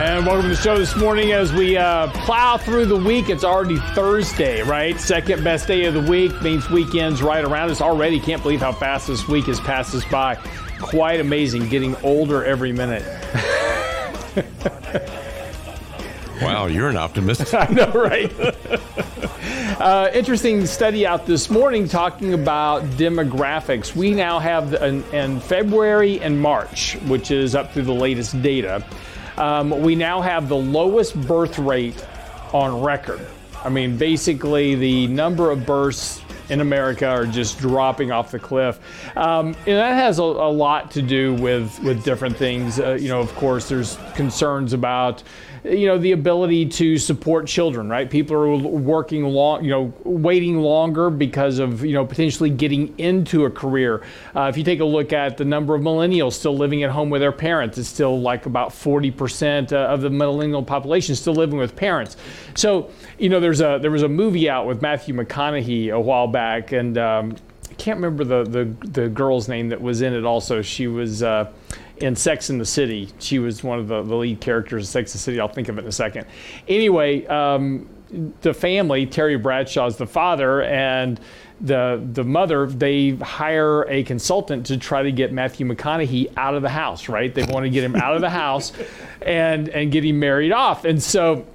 And welcome to the show this morning as we uh, plow through the week. It's already Thursday, right? Second best day of the week means weekends right around us already. Can't believe how fast this week has passed us by. Quite amazing, getting older every minute. Wow, you're an optimist. I know, right? uh, interesting study out this morning talking about demographics. We now have in, in February and March, which is up through the latest data. Um, we now have the lowest birth rate on record. I mean, basically, the number of births in America are just dropping off the cliff. Um, and that has a, a, lot to do with, with different things. Uh, you know, of course, there's concerns about you know the ability to support children right? People are working long you know waiting longer because of you know potentially getting into a career. Uh, if you take a look at the number of millennials still living at home with their parents it's still like about 40% uh, of the millennial population still living with parents. So you know there's a there was a movie out with matthew mcconaughey a while back and um, i can't remember the, the the girl's name that was in it also. She was uh, in Sex in the City. She was one of the, the lead characters in Sex in the City. I'll think of it in a second. Anyway, um, the family, Terry Bradshaw is the father, and the the mother, they hire a consultant to try to get Matthew McConaughey out of the house. Right? They want to get him out of the house, and and get him married off. And so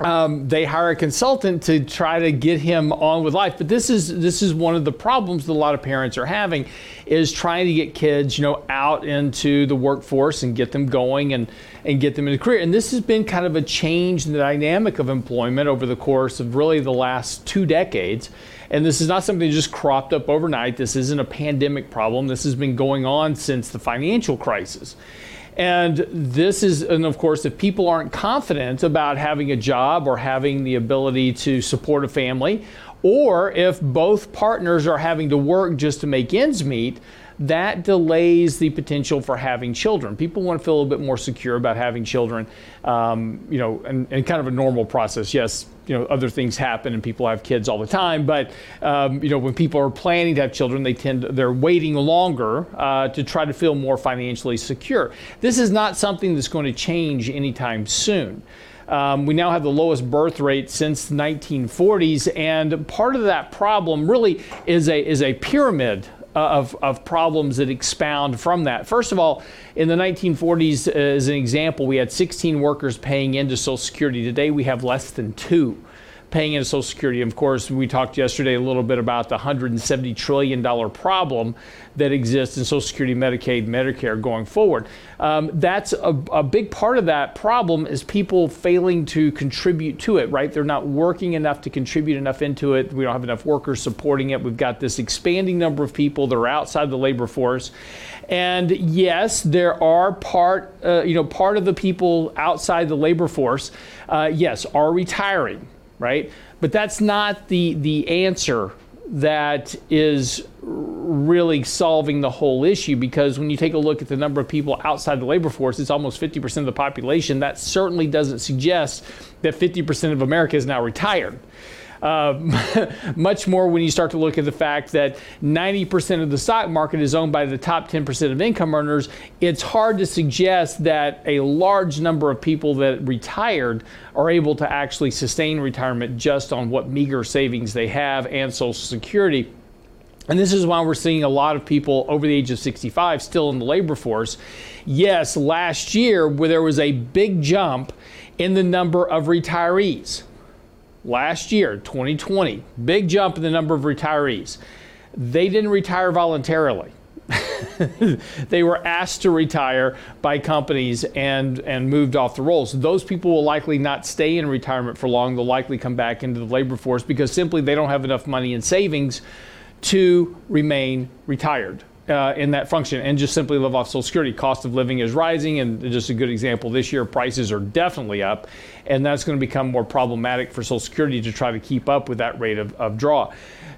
um, they hire a consultant to try to get him on with life. But this is this is one of the problems that a lot of parents are having, is trying to get kids, you know, out into the workforce and get them going and and get them in a career. And this has been kind of a change in the dynamic of employment over the course of really the last two decades. And this is not something that just cropped up overnight. This isn't a pandemic problem. This has been going on since the financial crisis. And this is, and of course, if people aren't confident about having a job or having the ability to support a family, or if both partners are having to work just to make ends meet, that delays the potential for having children. People want to feel a little bit more secure about having children, um, you know, and, and, kind of a normal process. Yes, you know, other things happen and people have kids all the time, but um, you know, when people are planning to have children, they tend to, they're waiting longer uh, to try to feel more financially secure. This is not something that's going to change anytime soon. Um, we now have the lowest birth rate since the 1940s, and part of that problem really is a is a pyramid of, of problems that expound from that. First of all, in the 1940s, uh, as an example, we had 16 workers paying into Social Security. Today, we have less than two paying into Social Security. Of course, we talked yesterday a little bit about the $170 trillion problem that exists in Social Security, Medicaid, Medicare going forward. Um, that's a, a, big part of that problem is people failing to contribute to it, right? They're not working enough to contribute enough into it. We don't have enough workers supporting it. We've got this expanding number of people that are outside the labor force. And yes, there are part, uh, you know, part of the people outside the labor force, uh, yes, are retiring right? But that's not the, the answer that is really solving the whole issue because when you take a look at the number of people outside the labor force, it's almost 50% of the population. That certainly doesn't suggest that 50% of America is now retired. Uh, much more when you start to look at the fact that 90% of the stock market is owned by the top 10% of income earners. It's hard to suggest that a large number of people that retired are able to actually sustain retirement just on what meager savings they have and Social Security. And this is why we're seeing a lot of people over the age of 65 still in the labor force. Yes, last year where there was a big jump in the number of retirees last year, 2020, big jump in the number of retirees. They didn't retire voluntarily. they were asked to retire by companies and, and moved off the rolls. Those people will likely not stay in retirement for long. They'll likely come back into the labor force because simply they don't have enough money in savings to remain retired. uh, in that function and just simply live off Social Security. Cost of living is rising, and just a good example this year, prices are definitely up, and that's going to become more problematic for Social Security to try to keep up with that rate of, of draw.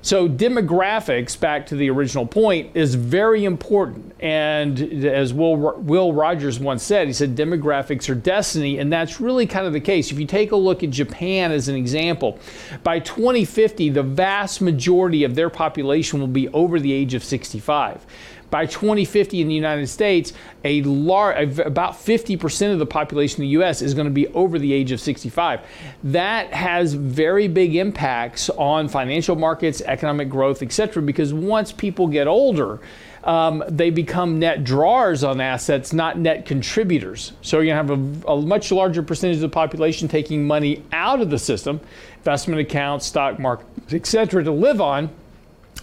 So, demographics, back to the original point, is very important. And as Will, Will Rogers once said, he said, demographics are destiny. And that's really kind of the case. If you take a look at Japan as an example, by 2050, the vast majority of their population will be over the age of 65 by 2050 in the United States, a large, about 50% of the population in the US is going to be over the age of 65. That has very big impacts on financial markets, economic growth, etc. because once people get older, um, they become net drawers on assets, not net contributors. So you're going to have a, a, much larger percentage of the population taking money out of the system, investment accounts, stock markets, etc., to live on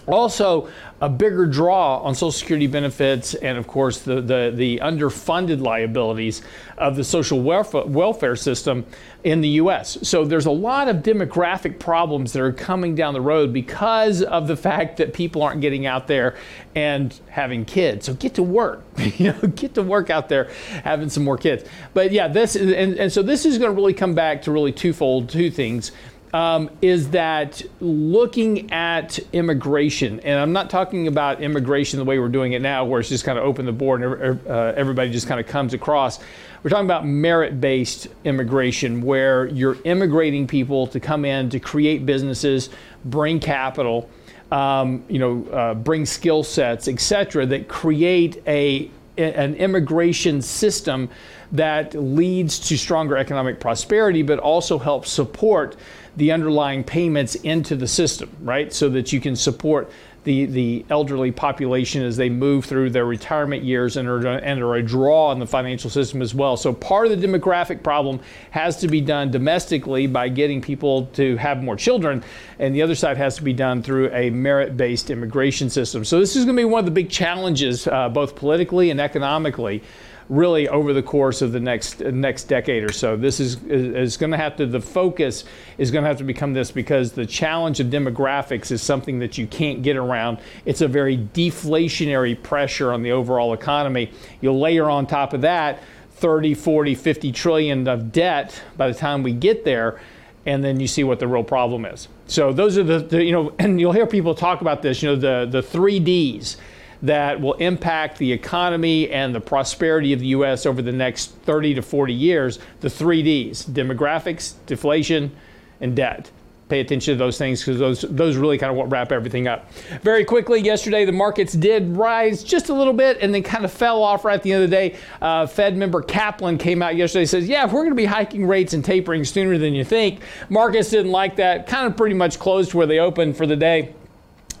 also, a bigger draw on Social Security benefits and, of course, the, the, the underfunded liabilities of the social welfare, welfare system in the U.S. So there's a lot of demographic problems that are coming down the road because of the fact that people aren't getting out there and having kids. So get to work, you know, get to work out there having some more kids. But yeah, this and, and so this is going to really come back to really twofold, two things um, is that looking at immigration, and I'm not talking about immigration the way we're doing it now, where it's just kind of open the board and uh, everybody just kind of comes across. We're talking about merit based immigration, where you're immigrating people to come in to create businesses, bring capital. Um, you know, uh, bring skill sets, et cetera, that create a an immigration system that leads to stronger economic prosperity, but also helps support the underlying payments into the system, right? So that you can support the, the elderly population as they move through their retirement years and are, and are a draw on the financial system as well. So part of the demographic problem has to be done domestically by getting people to have more children, and the other side has to be done through a merit-based immigration system. So this is going to be one of the big challenges, uh, both politically and economically really over the course of the next next decade or so. This is is going to have to the focus is going to have to become this because the challenge of demographics is something that you can't get around. It's a very deflationary pressure on the overall economy. You'll layer on top of that 30, 40, 50 trillion of debt by the time we get there and then you see what the real problem is. So those are the, the, you know, and you'll hear people talk about this, you know, the the 3 Ds that will impact the economy and the prosperity of the U.S. over the next 30 to 40 years the three Ds demographics, deflation, and debt. Pay attention to those things because those, those really kind of what wrap everything up. Very quickly, yesterday the markets did rise just a little bit and then kind of fell off right at the end of the day. Uh, Fed member Kaplan came out yesterday says, Yeah, if we're going to be hiking rates and tapering sooner than you think. Markets didn't like that, kind of pretty much closed where they opened for the day.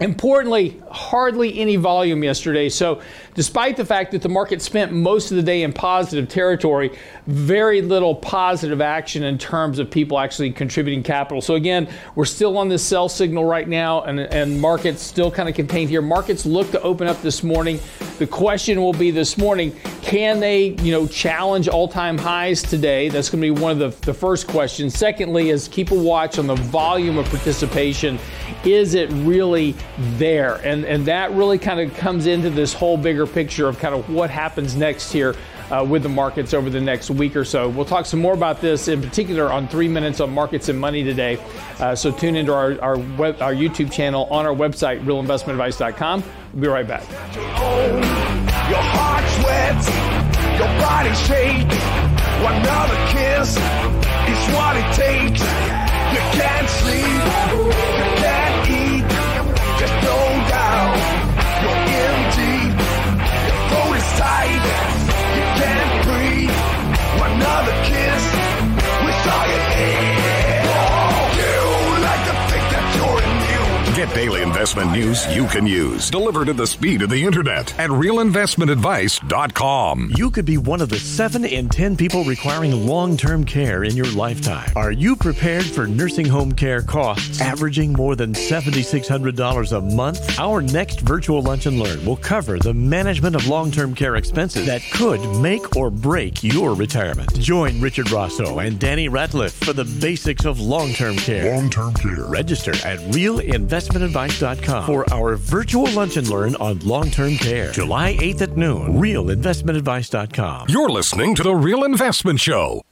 Importantly, hardly any volume yesterday. So, despite the fact that the market spent most of the day in positive territory, very little positive action in terms of people actually contributing capital. So, again, we're still on this sell signal right now, and, and markets still kind of contained here. Markets look to open up this morning. The question will be this morning can they, you know, challenge all time highs today? That's going to be one of the, the first questions. Secondly, is keep a watch on the volume of participation. Is it really there. And, and that really kind of comes into this whole bigger picture of kind of what happens next here uh, with the markets over the next week or so. We'll talk some more about this in particular on three minutes on markets and money today. Uh, so tune into our, our, web, our YouTube channel on our website, realinvestmentadvice.com. We'll be right back. Your daily investment news you can use, delivered at the speed of the internet at realinvestmentadvice.com. You could be one of the 7 in 10 people requiring long term care in your lifetime. Are you prepared for nursing home care costs averaging more than $7,600 a month? Our next virtual lunch and learn will cover the management of long term care expenses that could make or break your retirement. Join Richard Rosso and Danny Ratliff for the basics of long term care. Long term care. Register at Real Investment realinvestmentadvice.com for our virtual lunch and learn on long term care. July 8th at noon. Realinvestmentadvice.com. You're listening to The Real Investment Show.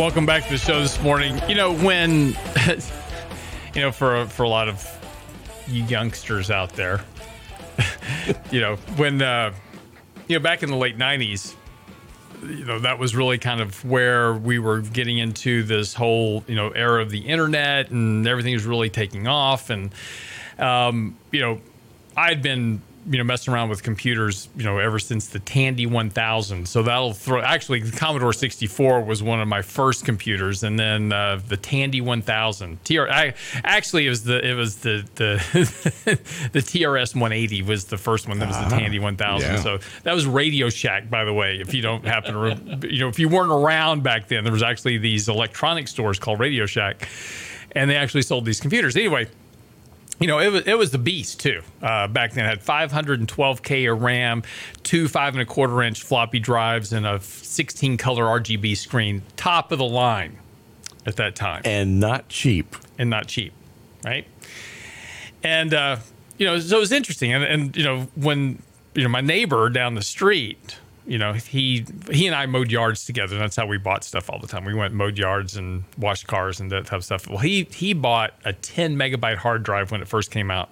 Welcome back to the show this morning. You know, when, you know, for, for a lot of you youngsters out there, you know, when, uh, you know, back in the late 90s, you know, that was really kind of where we were getting into this whole, you know, era of the internet and everything was really taking off. And, um, you know, I'd been you know messing around with computers you know ever since the Tandy 1000 so that'll throw actually the Commodore 64 was one of my first computers and then uh, the Tandy 1000 TR I, actually it was the it was the the the TRS 180 was the first one that was the Tandy 1000 yeah. so that was Radio Shack by the way if you don't happen to you know if you weren't around back then. There was actually these electronic stores called Radio Shack and they actually sold these computers. Anyway you know, it was it was the beast too. Uh, back then, it had 512k of RAM, two five and a quarter inch floppy drives, and a 16 color RGB screen. Top of the line at that time, And not cheap. and not cheap, right? And uh, you know, so it was interesting. And, and you know, when you know my neighbor down the street, you know, he he and I mowed yards together. That's how we bought stuff all the time. We went mowed yards and washed cars and that type of stuff. Well, he he bought a 10 megabyte hard drive when it first came out.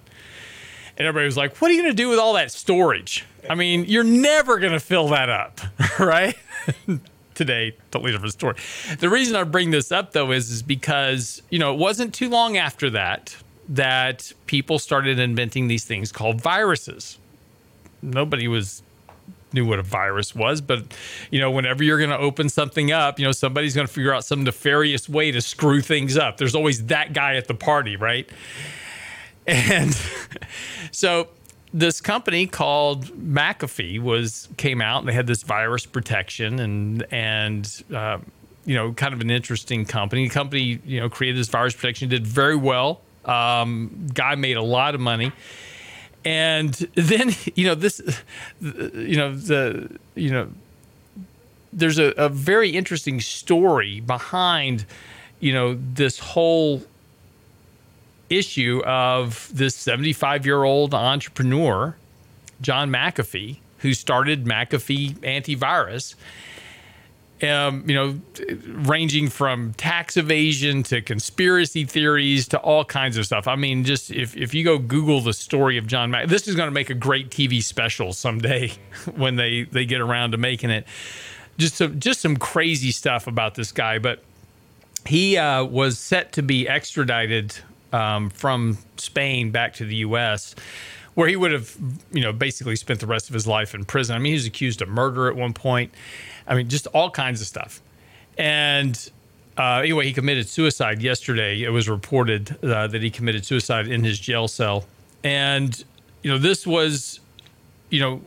And everybody was like, "What are you going to do with all that storage? I mean, you're never going to fill that up, right?" Today, totally different story. The reason I bring this up though is is because you know it wasn't too long after that that people started inventing these things called viruses. Nobody was knew what a virus was, but you know, whenever you're going to open something up, you know, somebody's going to figure out some nefarious way to screw things up. There's always that guy at the party, right? And so this company called McAfee was came out and they had this virus protection and and uh, you know kind of an interesting company. The company you know created this virus protection, did very well. Um, guy made a lot of money and then you know this you know the you know there's a, a very interesting story behind you know this whole issue of this 75 year old entrepreneur john mcafee who started mcafee antivirus um, you know, ranging from tax evasion to conspiracy theories to all kinds of stuff. I mean, just if, if you go Google the story of John Mac, this is going to make a great TV special someday when they, they get around to making it. Just some, just some crazy stuff about this guy. But he uh, was set to be extradited um, from Spain back to the U.S., where he would have, you know, basically spent the rest of his life in prison. I mean, he was accused of murder at one point. I mean, just all kinds of stuff. And uh, anyway, he committed suicide yesterday. It was reported uh, that he committed suicide in his jail cell. And, you know, this was, you know,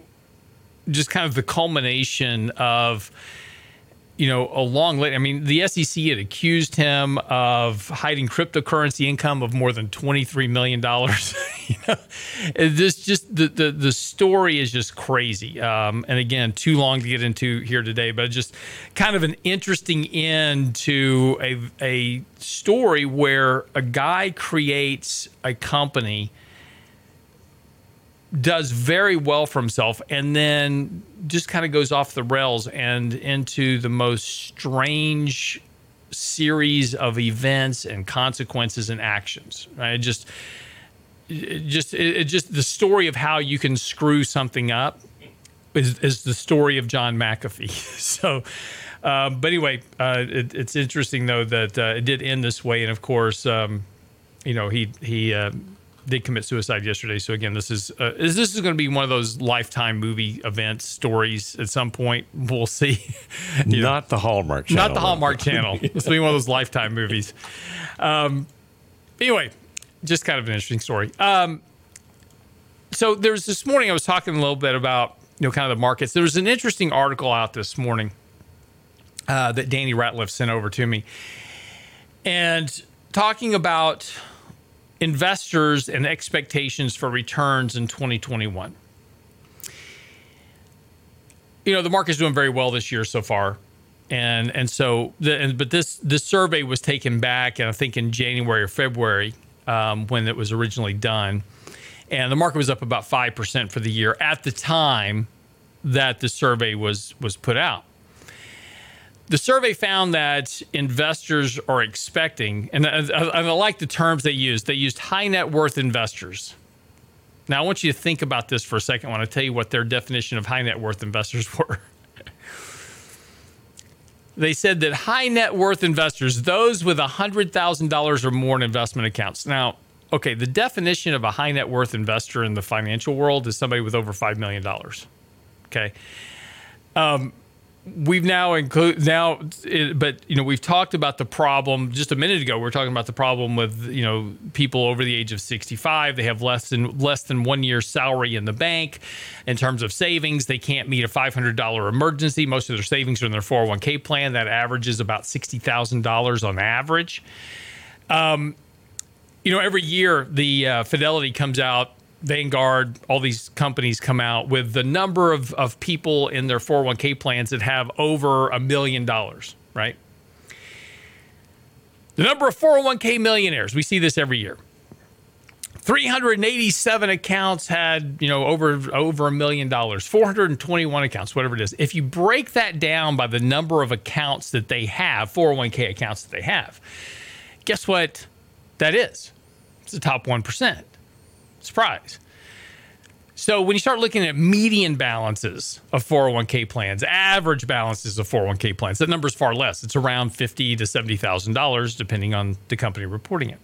just kind of the culmination of, you know, a long late. I mean, the SEC had accused him of hiding cryptocurrency income of more than $23 million. you know, this just the, the the story is just crazy. Um, and again, too long to get into here today, but just kind of an interesting end to a a story where a guy creates a company does very well for himself and then just kind of goes off the rails and into the most strange series of events and consequences and actions right just it just it, it just the story of how you can screw something up is, is the story of John McAfee. so, um, but anyway, uh, it, it's interesting though that uh, it did end this way, and of course, um, you know he he uh, did commit suicide yesterday. So again, this is uh, is this is going to be one of those lifetime movie events stories at some point. We'll see. You know, Not the Hallmark channel. not the Hallmark Channel. This will be one of those lifetime movies. Um, anyway, just kind of an interesting story. Um, so there's this morning I was talking a little bit about you know kind of the markets. There was an interesting article out this morning uh, that Danny Ratliff sent over to me, and talking about investors and expectations for returns in 2021. You know, the market's doing very well this year so far. And and so the, and, but this this survey was taken back and I think in January or February um, when it was originally done. And the market was up about 5% for the year at the time that the survey was was put out. The survey found that investors are expecting, and I, I, like the terms they used. They used high net worth investors. Now, I want you to think about this for a second. I want to tell you what their definition of high net worth investors were. they said that high net worth investors, those with $100,000 or more in investment accounts. Now, okay, the definition of a high net worth investor in the financial world is somebody with over $5 million. Okay. Um, we've now include now but you know we've talked about the problem just a minute ago we are talking about the problem with you know people over the age of 65 they have less than less than one year's salary in the bank. In terms of savings they can't meet a $500 emergency. Most of their savings are in their 401k plan. That averages about $60000 on average. Um, you know every year the uh, fidelity comes out Vanguard, all these companies come out with the number of, of people in their 401k plans that have over a million dollars, right? The number of 401k millionaires, we see this every year. 387 accounts had, you know, over over a million dollars. 421 accounts, whatever it is. If you break that down by the number of accounts that they have, 401k accounts that they have, guess what that is? It's the top 1%. Surprise. So when you start looking at median balances of 401k plans, average balances of 401k plans, that number is far less. It's around fifty to seventy thousand dollars, depending on the company reporting it.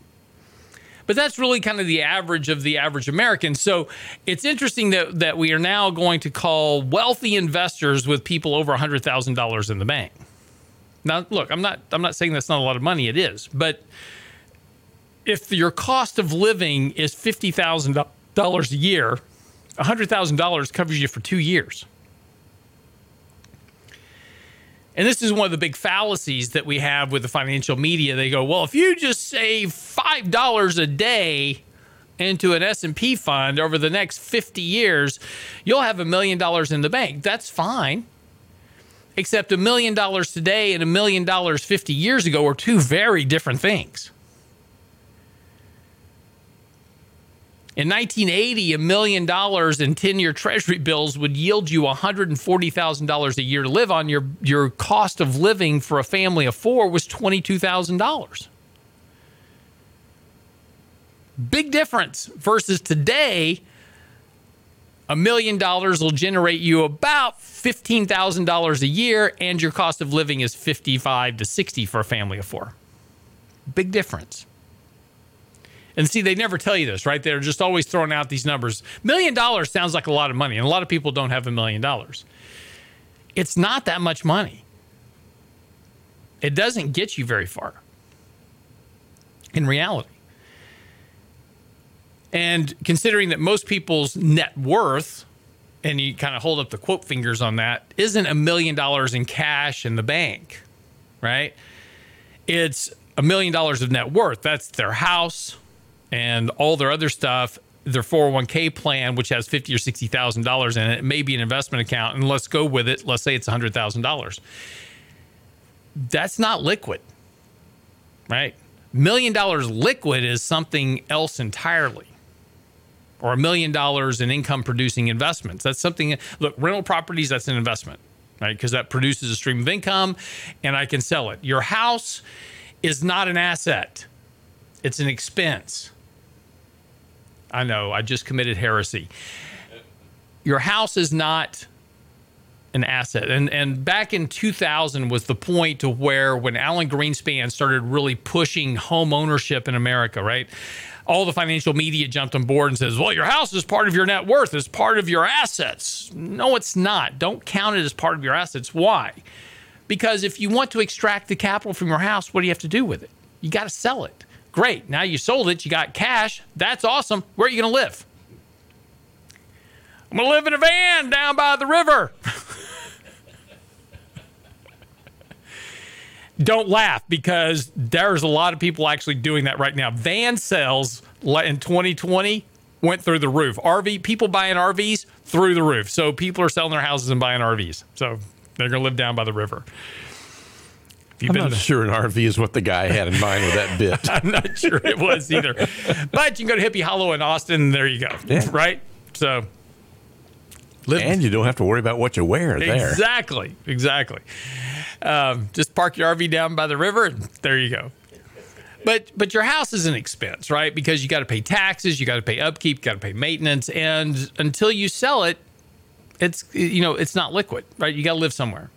But that's really kind of the average of the average American. So it's interesting that that we are now going to call wealthy investors with people over hundred thousand dollars in the bank. Now, look, I'm not I'm not saying that's not a lot of money. It is, but if your cost of living is fifty thousand dollars a year, hundred thousand dollars covers you for two years. And this is one of the big fallacies that we have with the financial media. They go, "Well, if you just save five dollars a day into an S&P fund over the next 50 years, you'll have a million dollars in the bank." That's fine. Except a million dollars today and a million dollars 50 years ago are two very different things. In 1980, a million dollars in 10 year treasury bills would yield you $140,000 a year to live on. Your, your cost of living for a family of four was $22,000. Big difference versus today, a million dollars will generate you about $15,000 a year, and your cost of living is 55 to 60 for a family of four. Big difference. And see, they never tell you this, right? They're just always throwing out these numbers. Million dollars sounds like a lot of money, and a lot of people don't have a million dollars. It's not that much money. It doesn't get you very far in reality. And considering that most people's net worth, and you kind of hold up the quote fingers on that, isn't a million dollars in cash in the bank, right? It's a million dollars of net worth. That's their house, and all their other stuff their 401k plan, which has fifty or sixty thousand dollars in it, it may be an investment account, and let's go with it. Let's say it's hundred thousand dollars. That's not liquid, right? Million dollars liquid is something else entirely, or a million dollars in income producing investments. That's something. Look, rental properties. That's an investment, right? Because that produces a stream of income, and I can sell it. Your house is not an asset; it's an expense I know, I just committed heresy. Your house is not an asset. And and back in 2000 was the point to where when Alan Greenspan started really pushing home ownership in America, right? All the financial media jumped on board and says, "Well, your house is part of your net worth, it's part of your assets." No, it's not. Don't count it as part of your assets. Why? Because if you want to extract the capital from your house, what do you have to do with it? You got to sell it. Great. Now you sold it, you got cash. That's awesome. Where are you going to live? I'm going to live in a van down by the river. don't laugh because there's a lot of people actually doing that right now. Van sales in 2020 went through the roof. RV people buying RVs through the roof. So people are selling their houses and buying RVs. So they're going to live down by the river. I'm not sure an RV is what the guy had in mind with that bit. I'm not sure it was either. but you can go to Hippie Hollow in Austin, and there you go. Yeah. Right? So. Live. And you don't have to worry about what you wear there. Exactly. Exactly. Um, just park your RV down by the river, and there you go. But but your house is an expense, right? Because you got to pay taxes, you got to pay upkeep, you got to pay maintenance, and until you sell it, it's you know it's not liquid, right? You got to live somewhere.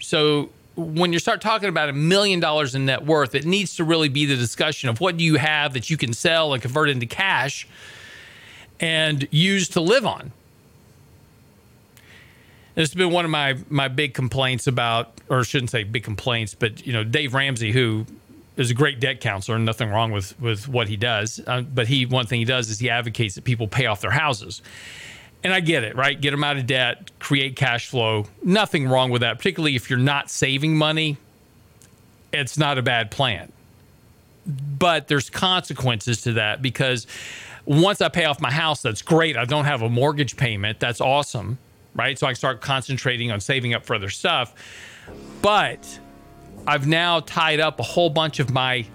So when you start talking about a million dollars in net worth, it needs to really be the discussion of what do you have that you can sell and convert into cash and use to live on. This has been one of my my big complaints about, or I shouldn't say big complaints, but you know, Dave Ramsey, who is a great debt counselor, and nothing wrong with with what he does. Uh, but he one thing he does is he advocates that people pay off their houses. And I get it, right? Get them out of debt, create cash flow. Nothing wrong with that, particularly if you're not saving money. It's not a bad plan. But there's consequences to that because once I pay off my house, that's great. I don't have a mortgage payment. That's awesome right? So I can start concentrating on saving up for other stuff. But I've now tied up a whole bunch of my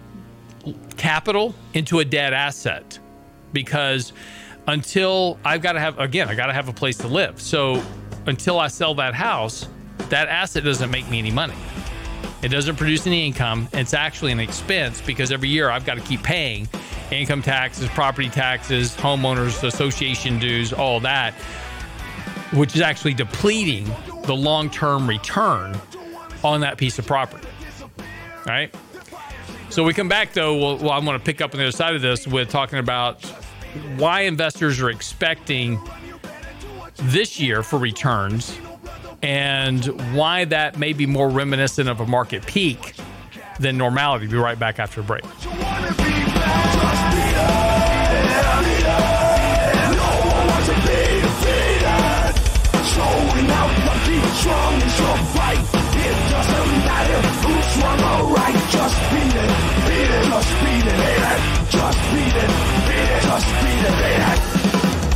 capital into a dead asset because until I've got to have, again, I got to have a place to live. So until I sell that house, that asset doesn't make me any money. It doesn't produce any income. It's actually an expense because every year I've got to keep paying income taxes, property taxes, homeowners association dues, all that which is actually depleting the long term return on that piece of property. Right? So we come back though. Well, well, I'm going to pick up on the other side of this with talking about why investors are expecting this year for returns and why that may be more reminiscent of a market peak than normality. Be right back after a break. Just beat it, beat it, just beat it, beat it, just beat it, beat it.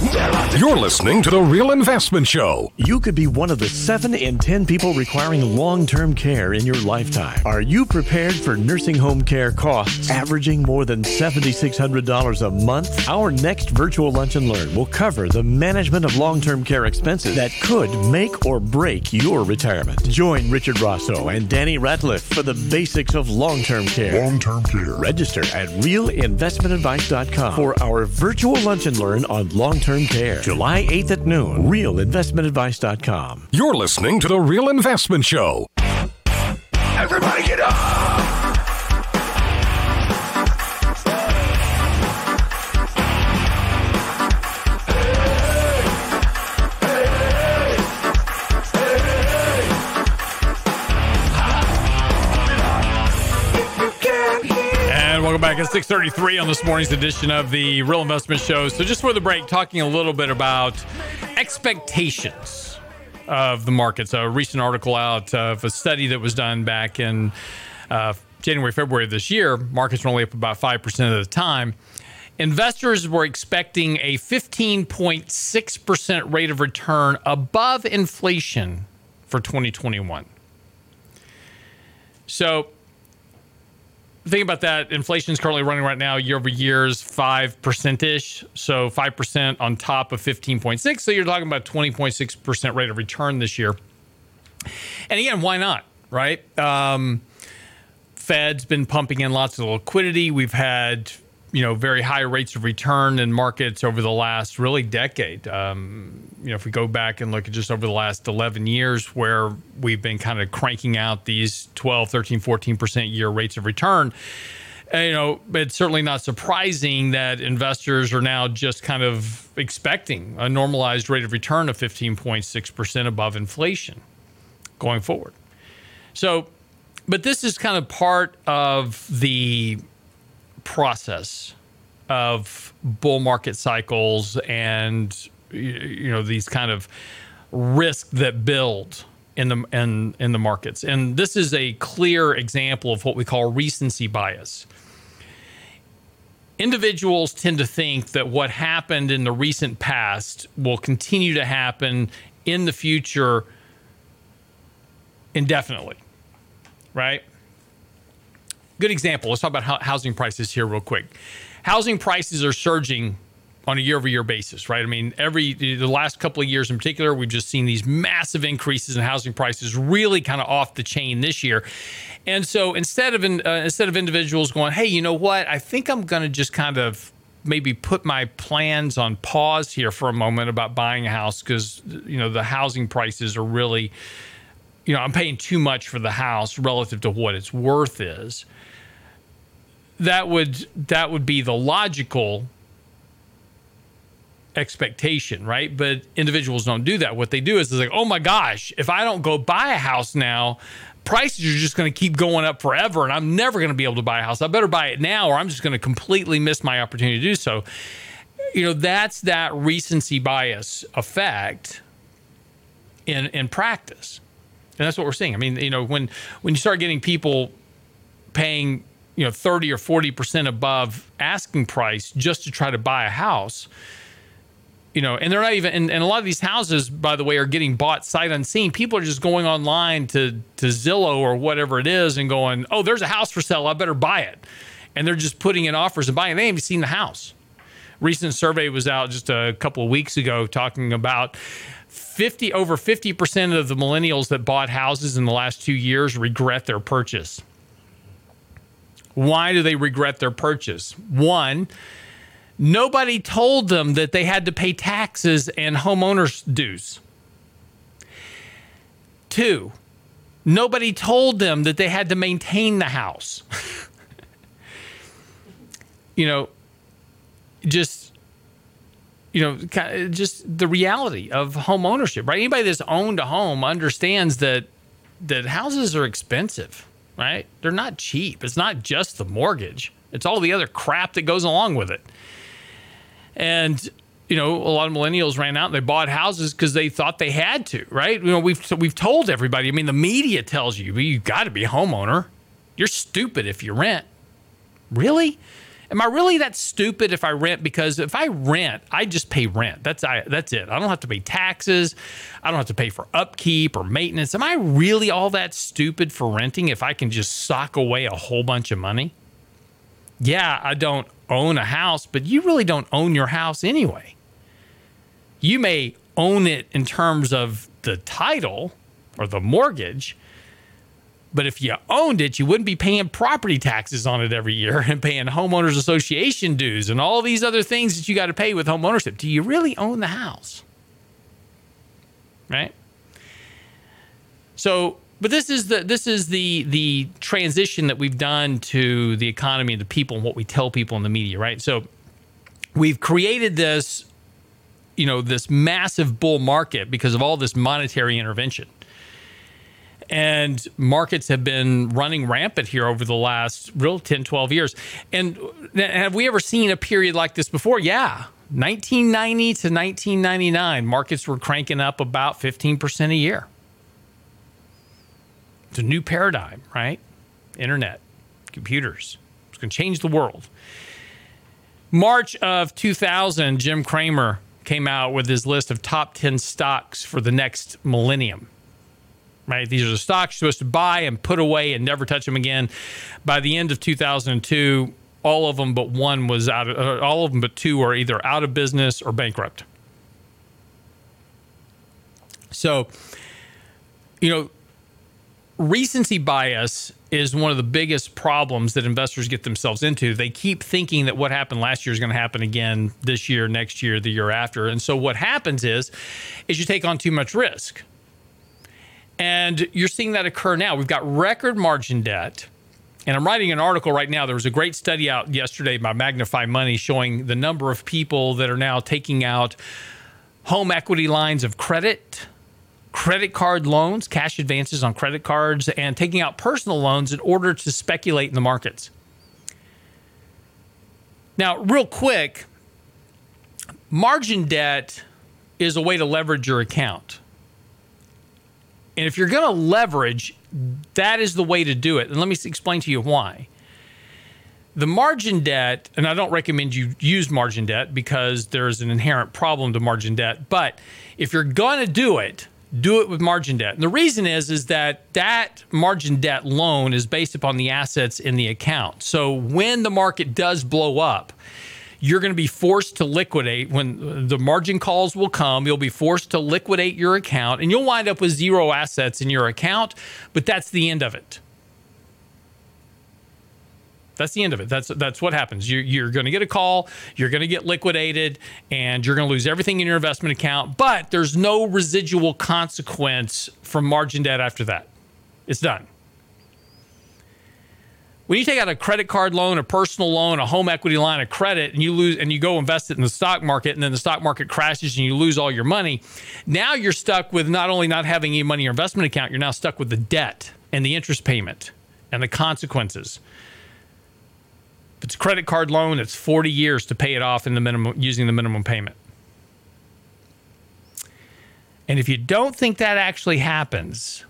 You're listening to The Real Investment Show. You could be one of the 7 in 10 people requiring long term care in your lifetime. Are you prepared for nursing home care costs averaging more than $7,600 a month? Our next virtual lunch and learn will cover the management of long term care expenses that could make or break your retirement. Join Richard Rosso and Danny Ratliff for the basics of long term care. Long term care. Register at realinvestmentadvice.com for our virtual lunch and learn on long term care. July 8th at noon. RealInvestmentAdvice.com. You're listening to The Real Investment Show. Everybody get up! Welcome back. at 633 on this morning's edition of the Real Investment Show. So just for the break, talking a little bit about expectations of the markets. A recent article out of a study that was done back in uh, January, February of this year. Markets were only up about 5% of the time. Investors were expecting a 15.6% rate of return above inflation for 2021. So think about that. Inflation is currently running right now year over year is five percent ish. So five percent on top of fifteen point six. So you're talking about twenty point six percent rate of return this year. And again, why not? Right? Um, Fed's been pumping in lots of liquidity. We've had you know very high rates of return in markets over the last really decade. Um, you know, if we go back and look at just over the last 11 years, where we've been kind of cranking out these 12, 13, 14 percent year rates of return. Uh, you know, it's certainly not surprising that investors are now just kind of expecting a normalized rate of return of 15.6% above inflation going forward. So, but this is kind of part of the process of bull market cycles and you know these kind of risk that build in the in, in the markets. And this is a clear example of what we call recency bias. Individuals tend to think that what happened in the recent past will continue to happen in the future indefinitely. Right? Good example. Let's talk about housing prices here real quick. Housing prices are surging on a year over year basis, right? I mean, every the last couple of years in particular, we've just seen these massive increases in housing prices, really kind of off the chain this year. And so instead of uh, instead of individuals going, hey, you know what? I think I'm going to just kind of maybe put my plans on pause here for a moment about buying a house because you know the housing prices are really, you know, I'm paying too much for the house relative to what its worth is. That would that would be the logical expectation, right? But individuals don't do that. What they do is they're like, oh my gosh, if I don't go buy a house now, prices are just going to keep going up forever and I'm never going to be able to buy a house. I better buy it now or I'm just going to completely miss my opportunity to do so. You know, that's that recency bias effect in in practice. And that's what we're seeing. I mean, you know, when when you start getting people paying, you know, 30 or 40% above asking price just to try to buy a house, you know, and they're not even, and, and, a lot of these houses, by the way, are getting bought sight unseen. People are just going online to, to Zillow or whatever it is and going, oh, there's a house for sale. I better buy it. And they're just putting in offers and buying. They haven't seen the house. Recent survey was out just a couple of weeks ago talking about 50 over 50% of the millennials that bought houses in the last two years regret their purchase. Why do they regret their purchase? One, Nobody told them that they had to pay taxes and homeowners dues. Two, nobody told them that they had to maintain the house. you know, just you know, just the reality of home ownership, right? Anybody that's owned a home understands that that houses are expensive, right? They're not cheap. It's not just the mortgage; it's all the other crap that goes along with it. And you know, a lot of millennials ran out and they bought houses because they thought they had to, right? You know, we've we've told everybody. I mean, the media tells you you got to be a homeowner. You're stupid if you rent. Really? Am I really that stupid if I rent? Because if I rent, I just pay rent. That's I. That's it. I don't have to pay taxes. I don't have to pay for upkeep or maintenance. Am I really all that stupid for renting if I can just sock away a whole bunch of money? Yeah, I don't own a house, but you really don't own your house anyway. You may own it in terms of the title or the mortgage, but if you owned it, you wouldn't be paying property taxes on it every year and paying homeowners association dues and all these other things that you got to pay with homeownership. Do you really own the house? Right? So but this is the this is the the transition that we've done to the economy and the people and what we tell people in the media, right? So we've created this, you know, this massive bull market because of all this monetary intervention. And markets have been running rampant here over the last real 10, 12 years. And have we ever seen a period like this before? Yeah. 1990 to 1999, markets were cranking up about 15% a year. It's a new paradigm, right? Internet, computers. It's going to change the world. March of 2000, Jim Cramer came out with his list of top 10 stocks for the next millennium. Right? These are the stocks you're supposed to buy and put away and never touch them again. By the end of 2002, all of them but one was out of, uh, all of them but two are either out of business or bankrupt. So, you know, recency bias is one of the biggest problems that investors get themselves into. They keep thinking that what happened last year is going to happen again this year, next year, the year after. And so what happens is is you take on too much risk. And you're seeing that occur now. We've got record margin debt. And I'm writing an article right now. There was a great study out yesterday by Magnify Money showing the number of people that are now taking out home equity lines of credit credit card loans, cash advances on credit cards, and taking out personal loans in order to speculate in the markets. Now, real quick, margin debt is a way to leverage your account. And if you're going to leverage, that is the way to do it. And let me explain to you why. The margin debt, and I don't recommend you use margin debt because there's an inherent problem to margin debt. But if you're going to do it, do it with margin debt. And the reason is is that that margin debt loan is based upon the assets in the account. So when the market does blow up, you're going to be forced to liquidate when the margin calls will come. You'll be forced to liquidate your account and you'll wind up with zero assets in your account, but that's the end of it. That's the end of it. That's that's what happens. You're, you're going to get a call. You're going to get liquidated, and you're going to lose everything in your investment account. But there's no residual consequence from margin debt after that. It's done. When you take out a credit card loan, a personal loan, a home equity line of credit, and you lose and you go invest it in the stock market, and then the stock market crashes and you lose all your money, now you're stuck with not only not having any money in your investment account, you're now stuck with the debt and the interest payment and the consequences. If it's a credit card loan, it's 40 years to pay it off in the minimum using the minimum payment. And if you don't think that actually happens,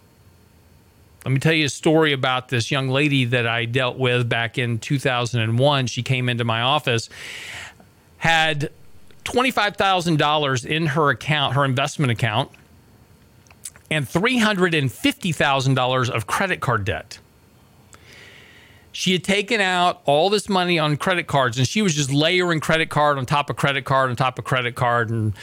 let me tell you a story about this young lady that I dealt with back in 2001. She came into my office, had $25,000 in her account, her investment account, and $350,000 of credit card debt. She had taken out all this money on credit cards and she was just layering credit card on top of credit card on top of credit card and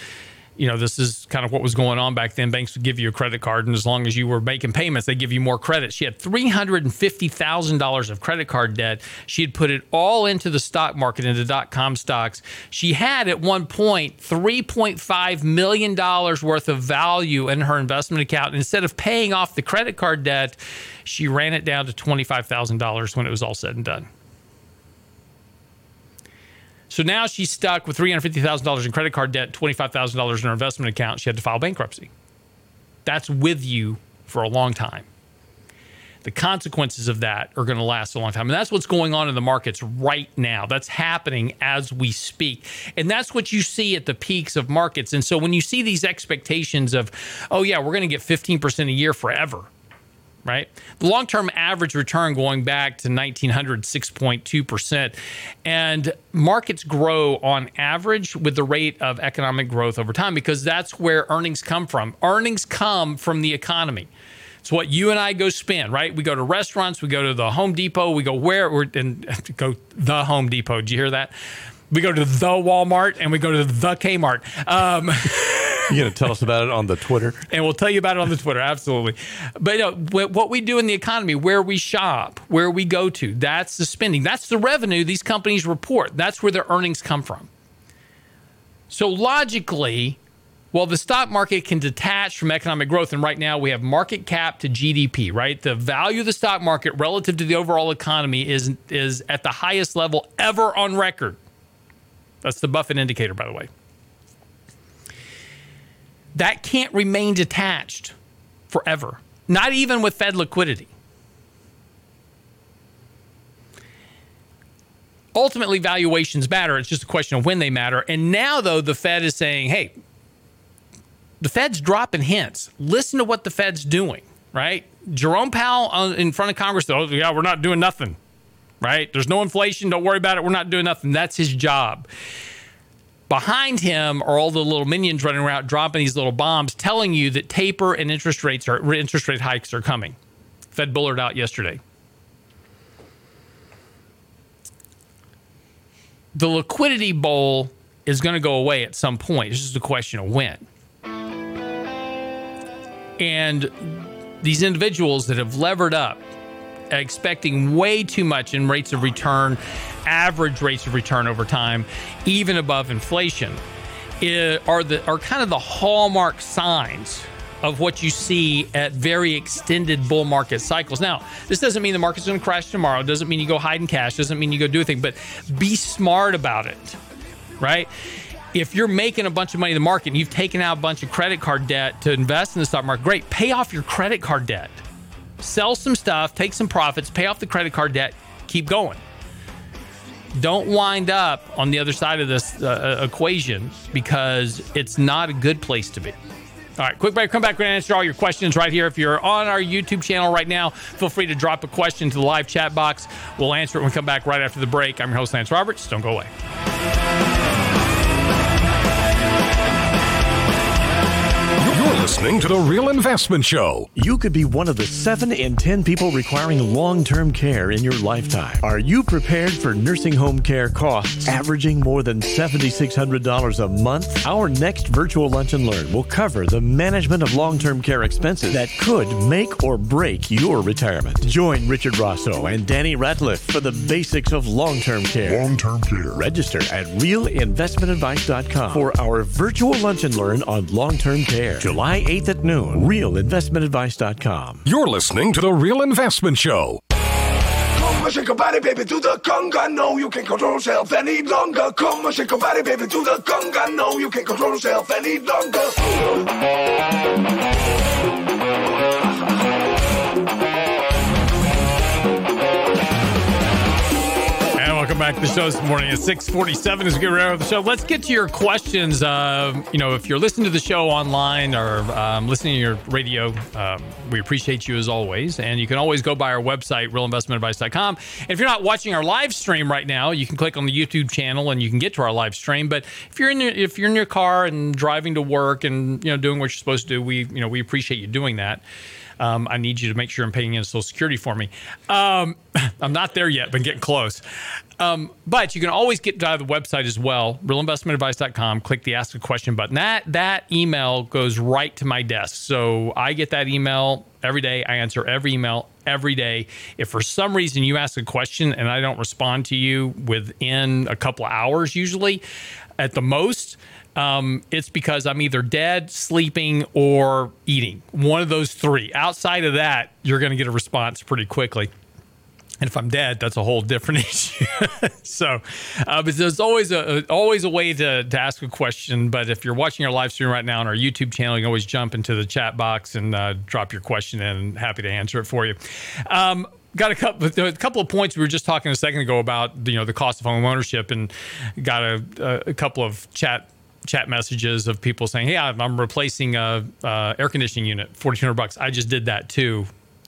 you know, this is kind of what was going on back then. Banks would give you a credit card, and as long as you were making payments, they give you more credit. She had $350,000 of credit card debt. She had put it all into the stock market, into dot com stocks. She had at one point $3.5 million worth of value in her investment account. And instead of paying off the credit card debt, she ran it down to $25,000 when it was all said and done. So now she's stuck with $350,000 in credit card debt, $25,000 in her investment account. She had to file bankruptcy. That's with you for a long time. The consequences of that are going to last a long time. And that's what's going on in the markets right now. That's happening as we speak. And that's what you see at the peaks of markets. And so when you see these expectations of, oh, yeah, we're going to get 15% a year forever, right? The long term average return going back to 1900, 6.2%. And markets grow on average with the rate of economic growth over time because that's where earnings come from. Earnings come from the economy. It's what you and I go spend, right? We go to restaurants, we go to the Home Depot, we go where we're and go the Home Depot. Did you hear that? We go to the Walmart and we go to the Kmart. Um, You're going to tell us about it on the Twitter? And we'll tell you about it on the Twitter, absolutely. But what we do in the economy, where we shop, where we go to, that's the spending. That's the revenue these companies report. That's where their earnings come from. So logically, well, the stock market can detach from economic growth. And right now we have market cap to GDP, right? The value of the stock market relative to the overall economy is, is at the highest level ever on record. That's the Buffett indicator, by the way that can't remain detached forever, not even with Fed liquidity. Ultimately, valuations matter. It's just a question of when they matter. And now, though, the Fed is saying, hey, the Fed's dropping hints. Listen to what the Fed's doing, right? Jerome Powell in front of Congress, oh, yeah, we're not doing nothing, right? There's no inflation. Don't worry about it. We're not doing nothing. That's his job. Behind him are all the little minions running around dropping these little bombs, telling you that taper and interest rates are interest rate hikes are coming. Fed Bullard out yesterday. The liquidity bowl is going to go away at some point. It's just a question of when. And these individuals that have levered up, expecting way too much in rates of return average rates of return over time, even above inflation, are the are kind of the hallmark signs of what you see at very extended bull market cycles. Now, this doesn't mean the market's going to crash tomorrow. It doesn't mean you go hide in cash. It doesn't mean you go do a thing. But be smart about it, right? If you're making a bunch of money in the market and you've taken out a bunch of credit card debt to invest in the stock market, great. Pay off your credit card debt. Sell some stuff, take some profits, pay off the credit card debt, keep going don't wind up on the other side of this uh, uh, equation because it's not a good place to be. All right, quick break. Come back. To answer all your questions right here. If you're on our YouTube channel right now, feel free to drop a question to the live chat box. We'll answer it when we come back right after the break. I'm your host, Lance Roberts. Don't go away. Listening to The Real Investment Show. You could be one of the 7 in 10 people requiring long term care in your lifetime. Are you prepared for nursing home care costs averaging more than $7,600 a month? Our next virtual lunch and learn will cover the management of long term care expenses that could make or break your retirement. Join Richard Rosso and Danny Ratliff for the basics of long term care. Long term care. Register at realinvestmentadvice.com for our virtual lunch and learn on long term care. July 8th at noon. Realinvestmentadvice.com. You're listening to The Real Investment Show. Come and shake your body, baby, to the conga. No, you can't control yourself any longer. Come and shake your body, baby, to the conga. No, you can't control yourself any longer. Back to the show this morning at 647 as we get ready for the show. Let's get to your questions. Uh, you know, if you're listening to the show online or um, listening to your radio, um, we appreciate you as always. And you can always go by our website, realinvestmentadvice.com. And if you're not watching our live stream right now, you can click on the YouTube channel and you can get to our live stream. But if you're in your, if you're in your car and driving to work and you know doing what you're supposed to do, we you know we appreciate you doing that. Um, I need you to make sure I'm paying in Social Security for me. Um, I'm not there yet, but getting close. Um, but you can always get to the website as well, realinvestmentadvice.com. Click the ask a question button. That that email goes right to my desk. So I get that email every day. I answer every email every day. If for some reason you ask a question and I don't respond to you within a couple of hours, usually at the most, um, it's because I'm either dead, sleeping, or eating. One of those three. Outside of that, you're going to get a response pretty quickly. And if I'm dead, that's a whole different issue. so, uh, but there's always a, always a way to, to ask a question. But if you're watching our live stream right now on our YouTube channel, you can always jump into the chat box and uh, drop your question in. And happy to answer it for you. Um, got a couple a couple of points we were just talking a second ago about you know the cost of home ownership and got a, a couple of chat chat messages of people saying hey i'm replacing a, a air conditioning unit 1400 bucks i just did that too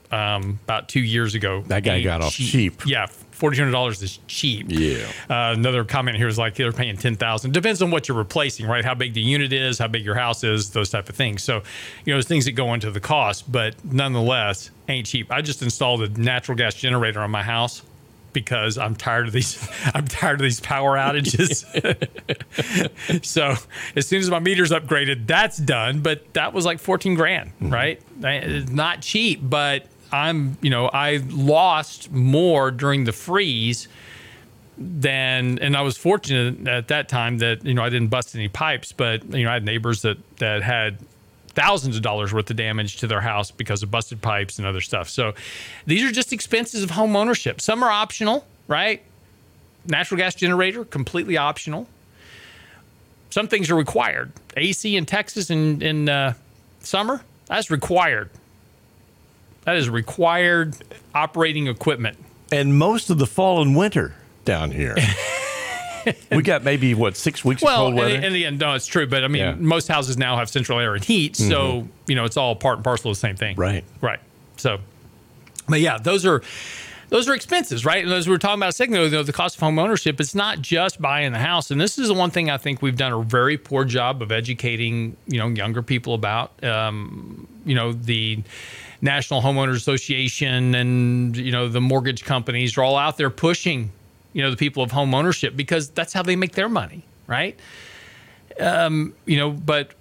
um, about two years ago That guy got off cheap. yeah fourteen hundred dollars is cheap. Yeah. Uh, another comment here is like they're paying ten thousand. Depends on what you're replacing, right? How big the unit is, how big your house is, those type of things. So, you know, there's things that go into the cost, but nonetheless, ain't cheap. I just installed a natural gas generator on my house because I'm tired of these. I'm tired of these power outages. so as soon as my meter's upgraded, that's done. But that was like 14 grand, mm-hmm. right? It's not cheap, but I'm, you know, I lost more during the freeze than, and I was fortunate at that time that you know I didn't bust any pipes, but you know I had neighbors that that had thousands of dollars worth of damage to their house because of busted pipes and other stuff. So these are just expenses of home ownership. Some are optional, right? Natural gas generator, completely optional. Some things are required. AC in Texas in, in uh, summer, that's required. That is required operating equipment. And most of the fall and winter down here. we got maybe what six weeks Well, of cold weather. and, and again, no, it's true. But I mean, Yeah. most houses now have central air and heat, so you know it's all part and parcel of the same thing. Right. Right. So, but yeah, those are those are expenses, right? And as we were talking about a second ago, the cost of home ownership, it's not just buying the house. And this is the one thing I think we've done a very poor job of educating, you know, younger people about. Um, you know, the National Homeowners Association and you know the mortgage companies are all out there pushing, you know, the people of home ownership because that's how they make their money, right? Um, you know, but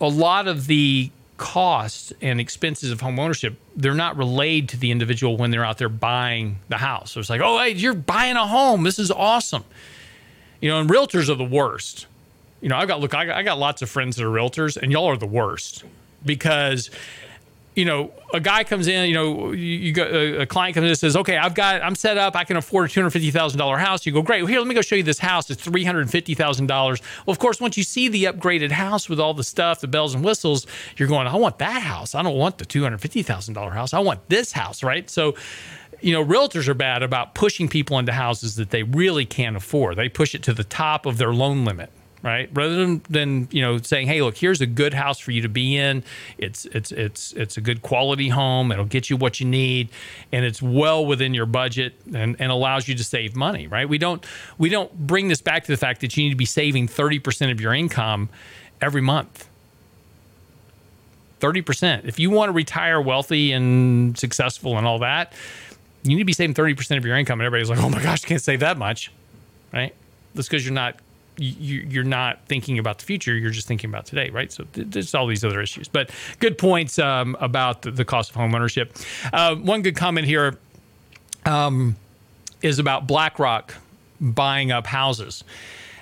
a lot of the costs and expenses of home ownership they're not relayed to the individual when they're out there buying the house. So it's like, oh, hey, you're buying a home. This is awesome. You know, and realtors are the worst. You know, I've got look, I got, I got lots of friends that are realtors, and y'all are the worst because you know, a guy comes in, you know, you, you go, a, a client comes in and says, okay, I've got, I'm set up, I can afford a $250,000 house. You go, great. Well, here, let me go show you this house. It's $350,000. Well, of course, once you see the upgraded house with all the stuff, the bells and whistles, you're going, I want that house. I don't want the $250,000 house. I want this house, right? So, you know, realtors are bad about pushing people into houses that they really can't afford. They push it to the top of their loan limit, right? Rather than, than you know saying, "Hey, look, here's a good house for you to be in. It's it's it's it's a good quality home. It'll get you what you need, and it's well within your budget and, and allows you to save money." Right? We don't we don't bring this back to the fact that you need to be saving thirty percent of your income every month. Thirty percent. If you want to retire wealthy and successful and all that, you need to be saving thirty percent of your income. And everybody's like, "Oh my gosh, I can't save that much," right? That's because you're not you, are not thinking about the future. You're just thinking about today, right? So there's all these other issues. But good points um, about the, the, cost of home ownership. Uh, one good comment here um, is about BlackRock buying up houses.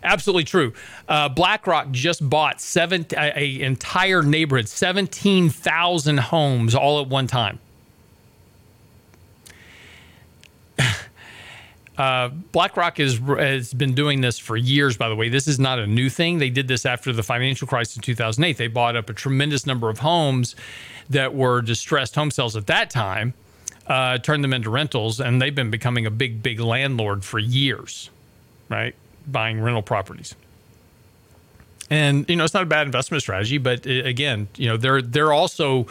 Absolutely true. Uh, BlackRock just bought seven a, a entire neighborhood, seventeen thousand homes all at one time. Uh, BlackRock is, has been doing this for years, by the way. This is not a new thing. They did this after the financial crisis in 2008. They bought up a tremendous number of homes that were distressed home sales at that time, uh, turned them into rentals, and they've been becoming a big, big landlord for years, right? Buying rental properties. And you know, it's not a bad investment strategy, but uh, again, you know, they're they're also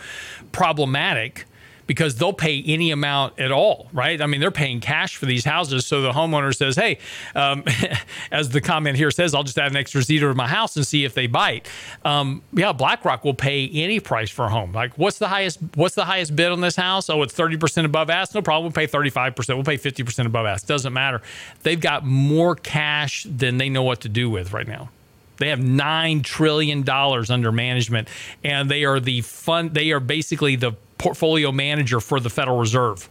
problematic because they'll pay any amount at all, right? I mean, they're paying cash for these houses. So the homeowner says, hey, um, as the comment here says, I'll just add an extra zero to my house and see if they bite. Um, yeah, BlackRock will pay any price for a home. Like, what's the highest? What's the highest bid on this house? Oh, it's thirty percent above ask. No problem. We'll pay thirty five percent. We'll pay fifty percent above ask. Doesn't matter. They've got more cash than they know what to do with right now. They have nine trillion dollars under management, and they are the fund. They are basically the portfolio manager for the Federal Reserve.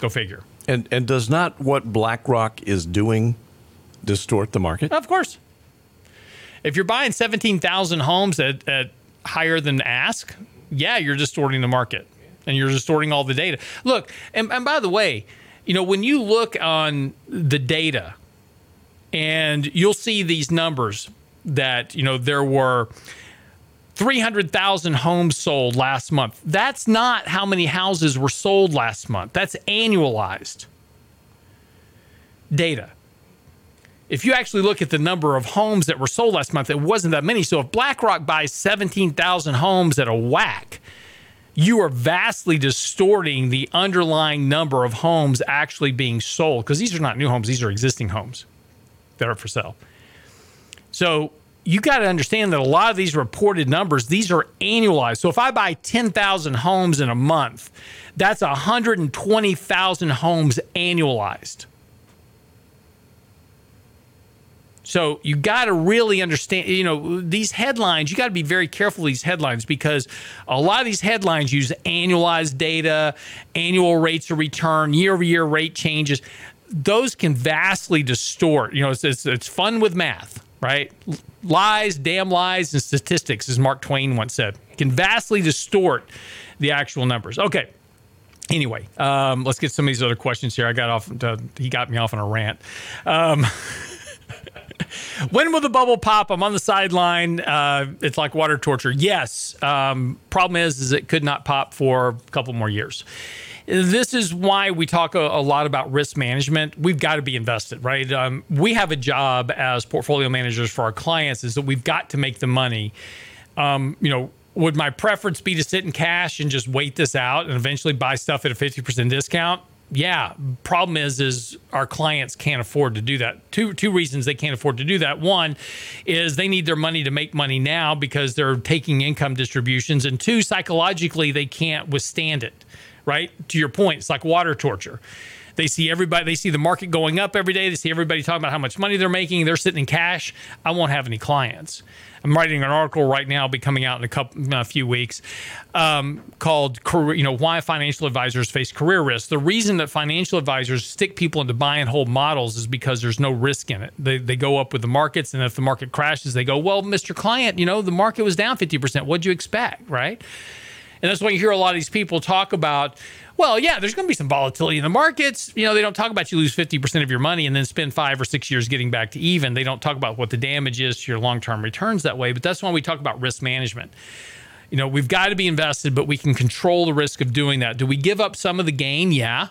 Go figure. And and does not what BlackRock is doing distort the market? Of course. If you're buying 17,000 homes at, at higher than ask, yeah, you're distorting the market and you're distorting all the data. Look, and, and by the way, you know, when you look on the data and you'll see these numbers that, you know, there were 300,000 homes sold last month. That's not how many houses were sold last month. That's annualized data. If you actually look at the number of homes that were sold last month, it wasn't that many. So if BlackRock buys 17,000 homes at a whack, you are vastly distorting the underlying number of homes actually being sold because these are not new homes, these are existing homes that are for sale. So you got to understand that a lot of these reported numbers, these are annualized. So if I buy 10,000 homes in a month, that's 120,000 homes annualized. So you got to really understand, you know, these headlines, you got to be very careful these headlines because a lot of these headlines use annualized data, annual rates of return, year over year rate changes. Those can vastly distort. You know, it's, it's, it's fun with math right? Lies, damn lies, and statistics, as Mark Twain once said, can vastly distort the actual numbers. Okay. Anyway, um, let's get some of these other questions here. I got off, to, he got me off on a rant. Um, when will the bubble pop? I'm on the sideline. Uh, it's like water torture. Yes. Um, problem is, is it could not pop for a couple more years this is why we talk a, a, lot about risk management. We've got to be invested, right? Um, we have a job as portfolio managers for our clients is that we've got to make the money. Um, you know, would my preference be to sit in cash and just wait this out and eventually buy stuff at a 50% discount? Yeah. Problem is, is our clients can't afford to do that. Two two reasons they can't afford to do that. One is they need their money to make money now because they're taking income distributions, and two, psychologically they can't withstand it right? To your point, it's like water torture. They see everybody, they see the market going up every day. They see everybody talking about how much money they're making. They're sitting in cash. I won't have any clients. I'm writing an article right now, be coming out in a couple, a few weeks, um, called "You know Why Financial Advisors Face Career Risk." The reason that financial advisors stick people into buy and hold models is because there's no risk in it. They they go up with the markets, and if the market crashes, they go, "Well, Mr. Client, you know the market was down 50 percent. What'd you expect?" Right? And that's why you hear a lot of these people talk about, well, yeah, there's going to be some volatility in the markets. You know, they don't talk about you lose 50% of your money and then spend five or six years getting back to even. They don't talk about what the damage is to your long term returns that way. But that's why we talk about risk management. You know, we've got to be invested, but we can control the risk of doing that. Do we give up some of the gain? Yeah.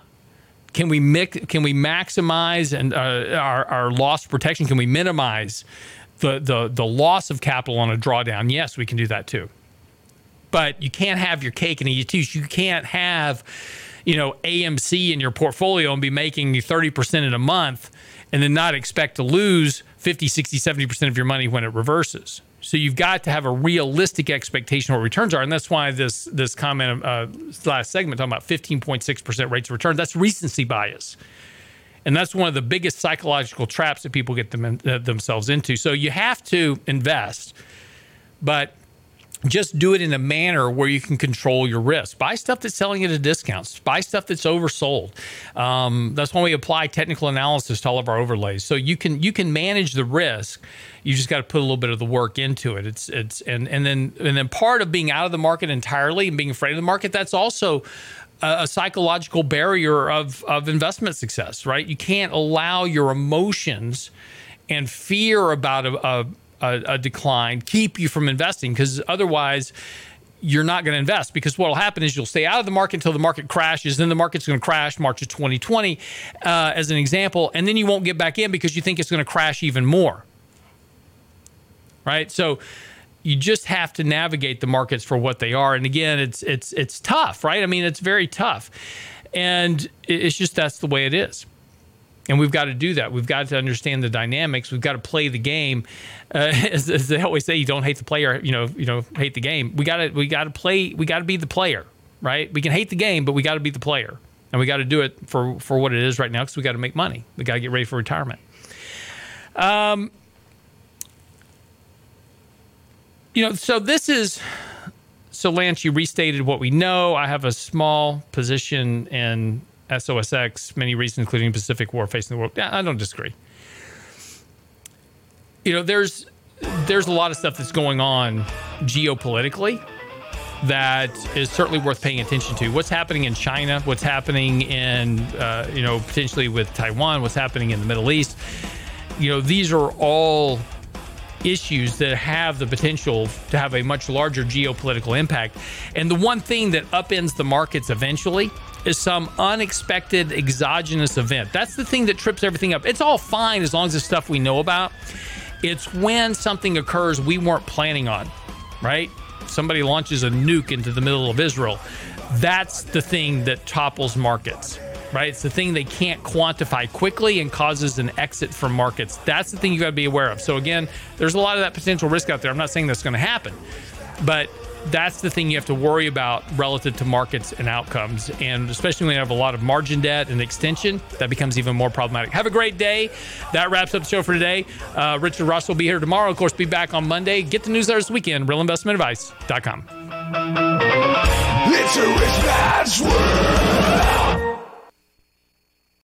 Can we mix, can we maximize and uh, our, our loss protection? Can we minimize the the the loss of capital on a drawdown, yes, we can do that too. But you can't have your cake and eat it too. You can't have, you know, AMC in your portfolio and be making 30% in a month and then not expect to lose 50, 60, 70% of your money when it reverses. So you've got to have a realistic expectation of what returns are, and that's why this this comment uh, last segment talking about 15.6% rates of return. That's recency bias, and that's one of the biggest psychological traps that people get them, uh, themselves into. So you have to invest, but just do it in a manner where you can control your risk. Buy stuff that's selling at a discount. Buy stuff that's oversold. Um, that's when we apply technical analysis to all of our overlays. So you can you can manage the risk. You just got to put a little bit of the work into it. It's it's and and then and then part of being out of the market entirely and being afraid of the market. That's also a, psychological barrier of of investment success. Right? You can't allow your emotions and fear about a, a a, a decline keep you from investing because otherwise you're not going to invest because what will happen is you'll stay out of the market until the market crashes. Then the market's going to crash March of 2020, uh, as an example, and then you won't get back in because you think it's going to crash even more. Right? So you just have to navigate the markets for what they are. And again, it's it's it's tough, right? I mean, it's very tough, and it's just that's the way it is and we've got to do that. We've got to understand the dynamics. We've got to play the game. Uh, as, as, they always say, you don't hate the player. You know, you know, hate the game. We got to we got to play. We got to be the player, right? We can hate the game, but we got to be the player, and we got to do it for for what it is right now because we got to make money. We got to get ready for retirement. Um, you know, so this is. So Lance, you restated what we know. I have a small position in SOSX, many reasons, including Pacific War facing the world. Yeah, I don't disagree. You know, there's there's a lot of stuff that's going on geopolitically that is certainly worth paying attention to. What's happening in China? What's happening in uh, you know potentially with Taiwan? What's happening in the Middle East? You know, these are all issues that have the potential to have a much larger geopolitical impact. And the one thing that upends the markets eventually is some unexpected exogenous event. That's the thing that trips everything up. It's all fine as long as it's stuff we know about. It's when something occurs we weren't planning on, right? Somebody launches a nuke into the middle of Israel. That's the thing that topples markets, right? It's the thing they can't quantify quickly and causes an exit from markets. That's the thing you got to be aware of. So, again, there's a lot of that potential risk out there. I'm not saying that's going to happen, but that's the thing you have to worry about relative to markets and outcomes. And especially when you have a lot of margin debt and extension, that becomes even more problematic. Have a great day. That wraps up the show for today. Uh, Richard Rosso will be here tomorrow. Of course, be back on Monday. Get the newsletter this weekend, realinvestmentadvice.com. It's a rich man's world.